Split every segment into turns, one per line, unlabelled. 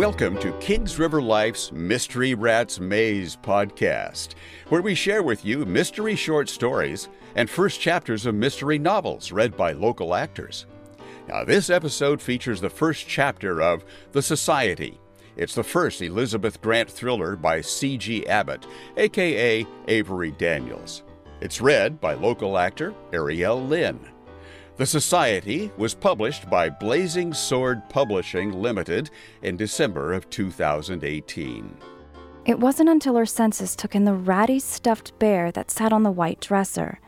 Welcome to Kings River Life's Mystery Rats Maze podcast, where we share with you mystery short stories and first chapters of mystery novels read by local actors. Now, this episode features the first chapter of The Society. It's the first Elizabeth Grant thriller by C.G. Abbott, aka Avery Daniels. It's read by local actor Ariel Lynn. The Society was published by Blazing Sword Publishing Limited in December of 2018.
It wasn't until her senses took in the ratty stuffed bear that sat on the white dresser,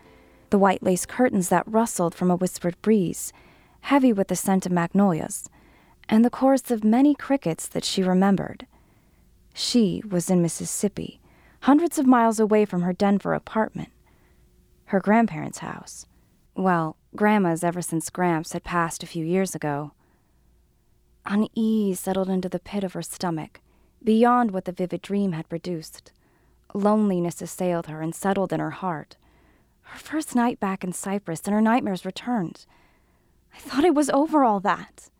the white lace curtains that rustled from a whispered breeze, heavy with the scent of magnolias, and the chorus of many crickets that she remembered. She was in Mississippi, hundreds of miles away from her Denver apartment, her grandparents' house. Well, Grandma's ever since Gramps had passed a few years ago. Unease settled into the pit of her stomach, beyond what the vivid dream had produced. Loneliness assailed her and settled in her heart. Her first night back in Cyprus, and her nightmares returned. I thought it was over all that.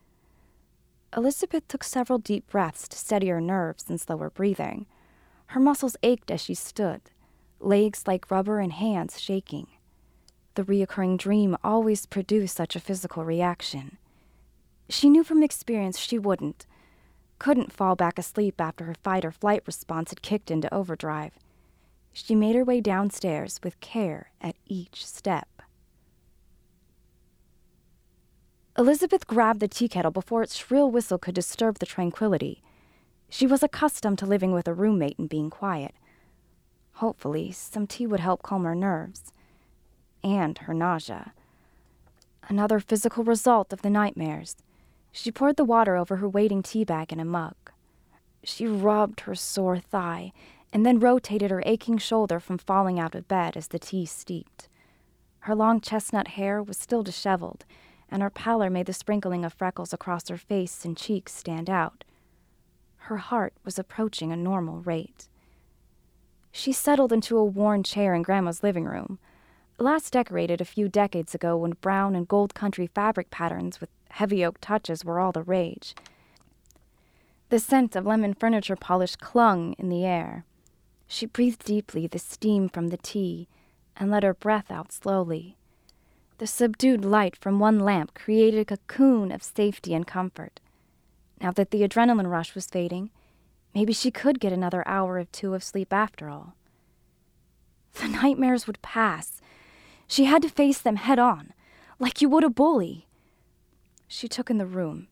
Elizabeth took several deep breaths to steady her nerves and slow her breathing. Her muscles ached as she stood, legs like rubber and hands shaking. The reoccurring dream always produced such a physical reaction. She knew from experience she wouldn't, couldn't fall back asleep after her fight or flight response had kicked into overdrive. She made her way downstairs with care at each step. Elizabeth grabbed the tea kettle before its shrill whistle could disturb the tranquility. She was accustomed to living with a roommate and being quiet. Hopefully, some tea would help calm her nerves and her nausea. Another physical result of the nightmares. She poured the water over her waiting tea bag in a mug. She rubbed her sore thigh and then rotated her aching shoulder from falling out of bed as the tea steeped. Her long chestnut hair was still disheveled, and her pallor made the sprinkling of freckles across her face and cheeks stand out. Her heart was approaching a normal rate. She settled into a worn chair in Grandma's living room last decorated a few decades ago when brown and gold country fabric patterns with heavy oak touches were all the rage. The scent of lemon furniture polish clung in the air. She breathed deeply the steam from the tea and let her breath out slowly. The subdued light from one lamp created a cocoon of safety and comfort. Now that the adrenaline rush was fading, maybe she could get another hour or two of sleep after all. The nightmares would pass, she had to face them head on, like you would a bully. She took in the room,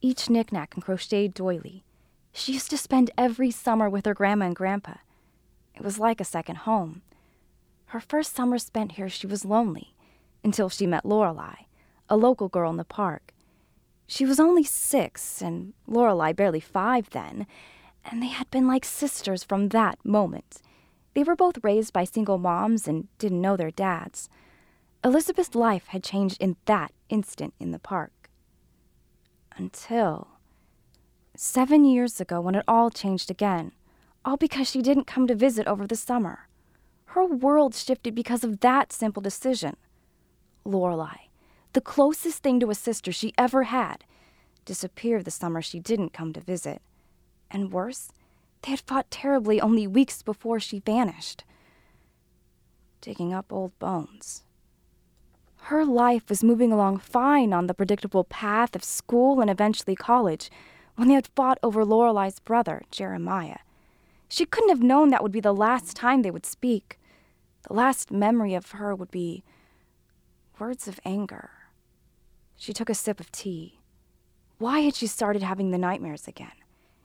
each knickknack and crocheted doily. She used to spend every summer with her grandma and grandpa. It was like a second home. Her first summer spent here, she was lonely until she met Lorelei, a local girl in the park. She was only six, and Lorelei barely five then, and they had been like sisters from that moment. They were both raised by single moms and didn't know their dads. Elizabeth's life had changed in that instant in the park. Until seven years ago, when it all changed again, all because she didn't come to visit over the summer. Her world shifted because of that simple decision. Lorelei, the closest thing to a sister she ever had, disappeared the summer she didn't come to visit. And worse, they had fought terribly only weeks before she vanished. Digging up old bones. Her life was moving along fine on the predictable path of school and eventually college when they had fought over Lorelei's brother, Jeremiah. She couldn't have known that would be the last time they would speak. The last memory of her would be words of anger. She took a sip of tea. Why had she started having the nightmares again?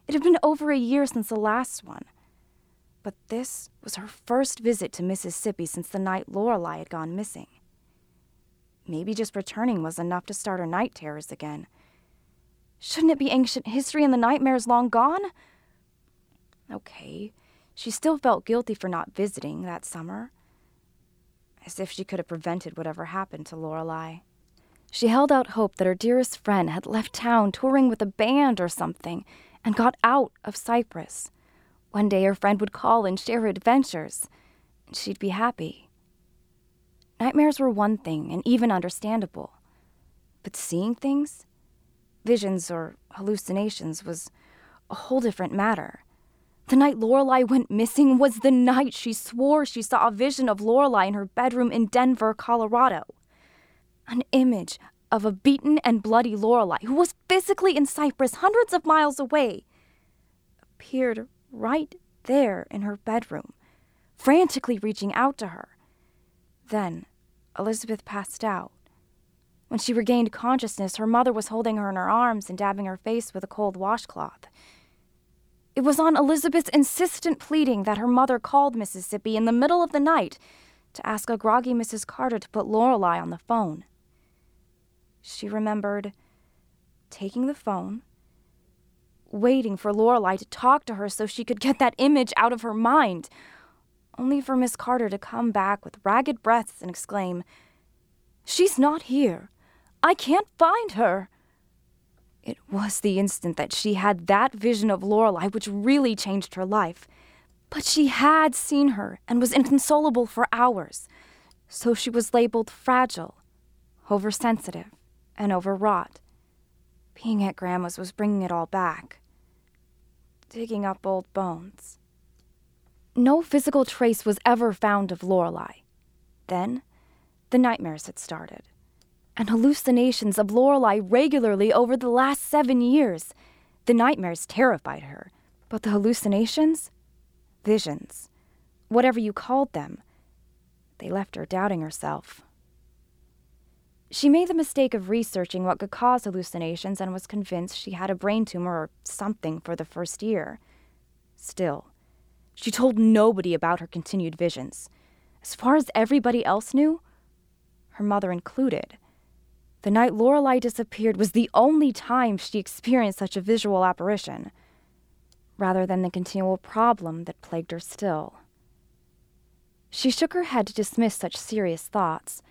It had been over a year since the last one. But this was her first visit to Mississippi since the night Lorelei had gone missing. Maybe just returning was enough to start her night terrors again. Shouldn't it be ancient history and the nightmares long gone? Okay, she still felt guilty for not visiting that summer. As if she could have prevented whatever happened to Lorelei. She held out hope that her dearest friend had left town touring with a band or something and got out of Cyprus. One day her friend would call and share her adventures, and she'd be happy. Nightmares were one thing, and even understandable. But seeing things, visions or hallucinations, was a whole different matter. The night Lorelei went missing was the night she swore she saw a vision of Lorelei in her bedroom in Denver, Colorado. An image of a beaten and bloody Lorelei, who was physically in Cyprus, hundreds of miles away, appeared right there in her bedroom, frantically reaching out to her. Then Elizabeth passed out. When she regained consciousness, her mother was holding her in her arms and dabbing her face with a cold washcloth. It was on Elizabeth's insistent pleading that her mother called Mississippi in the middle of the night to ask a groggy Mrs. Carter to put Lorelei on the phone. She remembered taking the phone, waiting for Lorelei to talk to her so she could get that image out of her mind, only for Miss Carter to come back with ragged breaths and exclaim, She's not here. I can't find her. It was the instant that she had that vision of Lorelei which really changed her life. But she had seen her and was inconsolable for hours, so she was labeled fragile, oversensitive, and overwrought. Being at Grandma's was bringing it all back, digging up old bones. No physical trace was ever found of Lorelei. Then, the nightmares had started and hallucinations of Lorelei regularly over the last seven years. The nightmares terrified her, but the hallucinations? Visions. Whatever you called them. They left her doubting herself. She made the mistake of researching what could cause hallucinations and was convinced she had a brain tumor or something for the first year. Still, she told nobody about her continued visions. As far as everybody else knew, her mother included, the night Lorelei disappeared was the only time she experienced such a visual apparition, rather than the continual problem that plagued her still. She shook her head to dismiss such serious thoughts.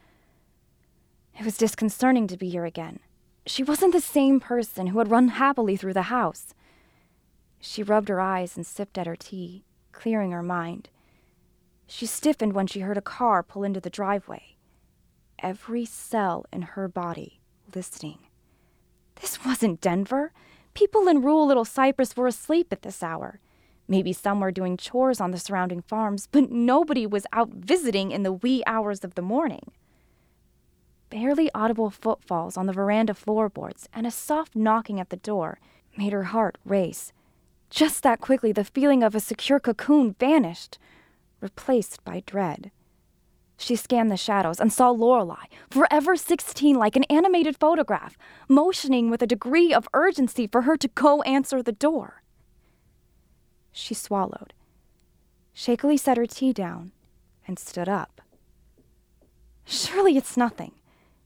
It was disconcerting to be here again. She wasn't the same person who had run happily through the house. She rubbed her eyes and sipped at her tea, clearing her mind. She stiffened when she heard a car pull into the driveway every cell in her body listening. This wasn't Denver. People in rural little Cyprus were asleep at this hour. Maybe some were doing chores on the surrounding farms, but nobody was out visiting in the wee hours of the morning. Barely audible footfalls on the veranda floorboards and a soft knocking at the door made her heart race. Just that quickly, the feeling of a secure cocoon vanished, replaced by dread. She scanned the shadows and saw Lorelei, forever 16 like an animated photograph, motioning with a degree of urgency for her to go answer the door. She swallowed, shakily set her tea down, and stood up. Surely it's nothing.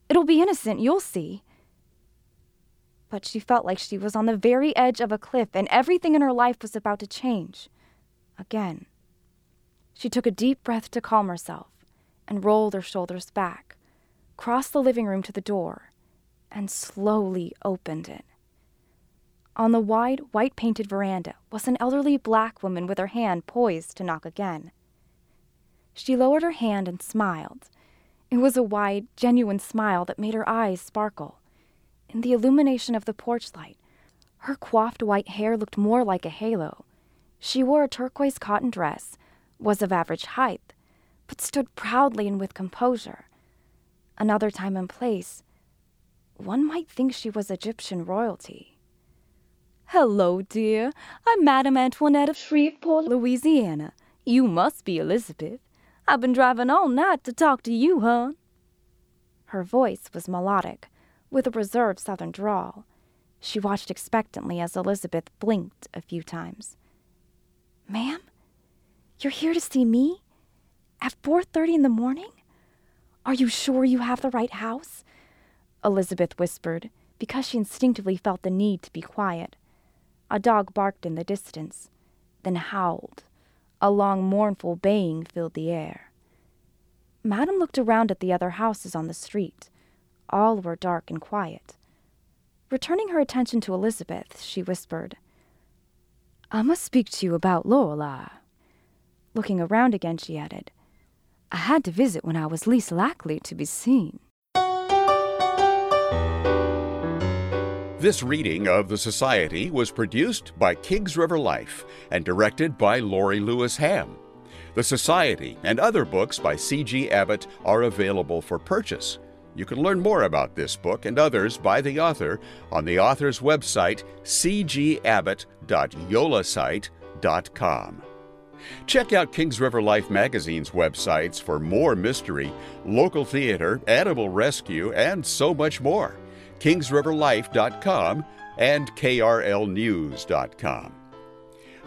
It'll be innocent, you'll see. But she felt like she was on the very edge of a cliff and everything in her life was about to change. Again. She took a deep breath to calm herself and rolled her shoulders back, crossed the living room to the door, and slowly opened it. On the wide, white painted veranda was an elderly black woman with her hand poised to knock again. She lowered her hand and smiled. It was a wide, genuine smile that made her eyes sparkle. In the illumination of the porch light, her coiffed white hair looked more like a halo. She wore a turquoise cotton dress, was of average height, but stood proudly and with composure. Another time and place, one might think she was Egyptian royalty. Hello, dear. I'm Madame Antoinette of Shreveport, Louisiana. You must be Elizabeth. I've been driving all night to talk to you, hon. Her voice was melodic, with a reserved southern drawl. She watched expectantly as Elizabeth blinked a few times. Ma'am? You're here to see me? At 4:30 in the morning? Are you sure you have the right house? Elizabeth whispered, because she instinctively felt the need to be quiet. A dog barked in the distance, then howled. A long, mournful baying filled the air. Madame looked around at the other houses on the street. All were dark and quiet. Returning her attention to Elizabeth, she whispered, I must speak to you about Lorelei. Looking around again, she added, I had to visit when I was least likely to be seen.
This reading of The Society was produced by Kings River Life and directed by Lorie Lewis Ham. The Society and other books by C.G. Abbott are available for purchase. You can learn more about this book and others by the author on the author's website, cgabbott.yolasite.com. Check out Kings River Life magazine's websites for more mystery, local theater, animal rescue, and so much more kingsriverlife.com and krlnews.com.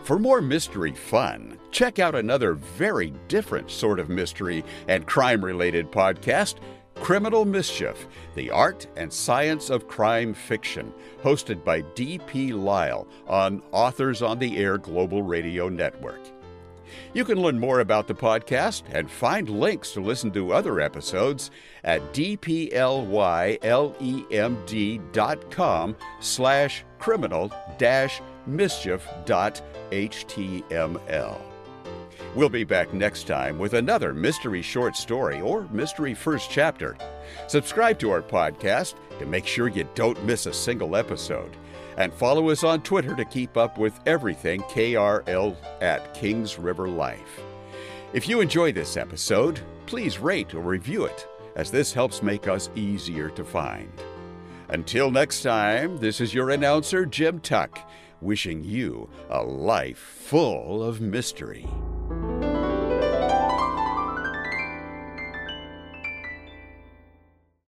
For more mystery fun, check out another very different sort of mystery and crime related podcast, Criminal Mischief The Art and Science of Crime Fiction, hosted by D.P. Lyle on Authors on the Air Global Radio Network. You can learn more about the podcast and find links to listen to other episodes at dplylemd.com slash criminal dash. We'll be back next time with another mystery short story or mystery first chapter. Subscribe to our podcast to make sure you don't miss a single episode and follow us on Twitter to keep up with everything KRL at Kings River Life. If you enjoy this episode, please rate or review it, as this helps make us easier to find. Until next time, this is your announcer, Jim Tuck, wishing you a life full of mystery.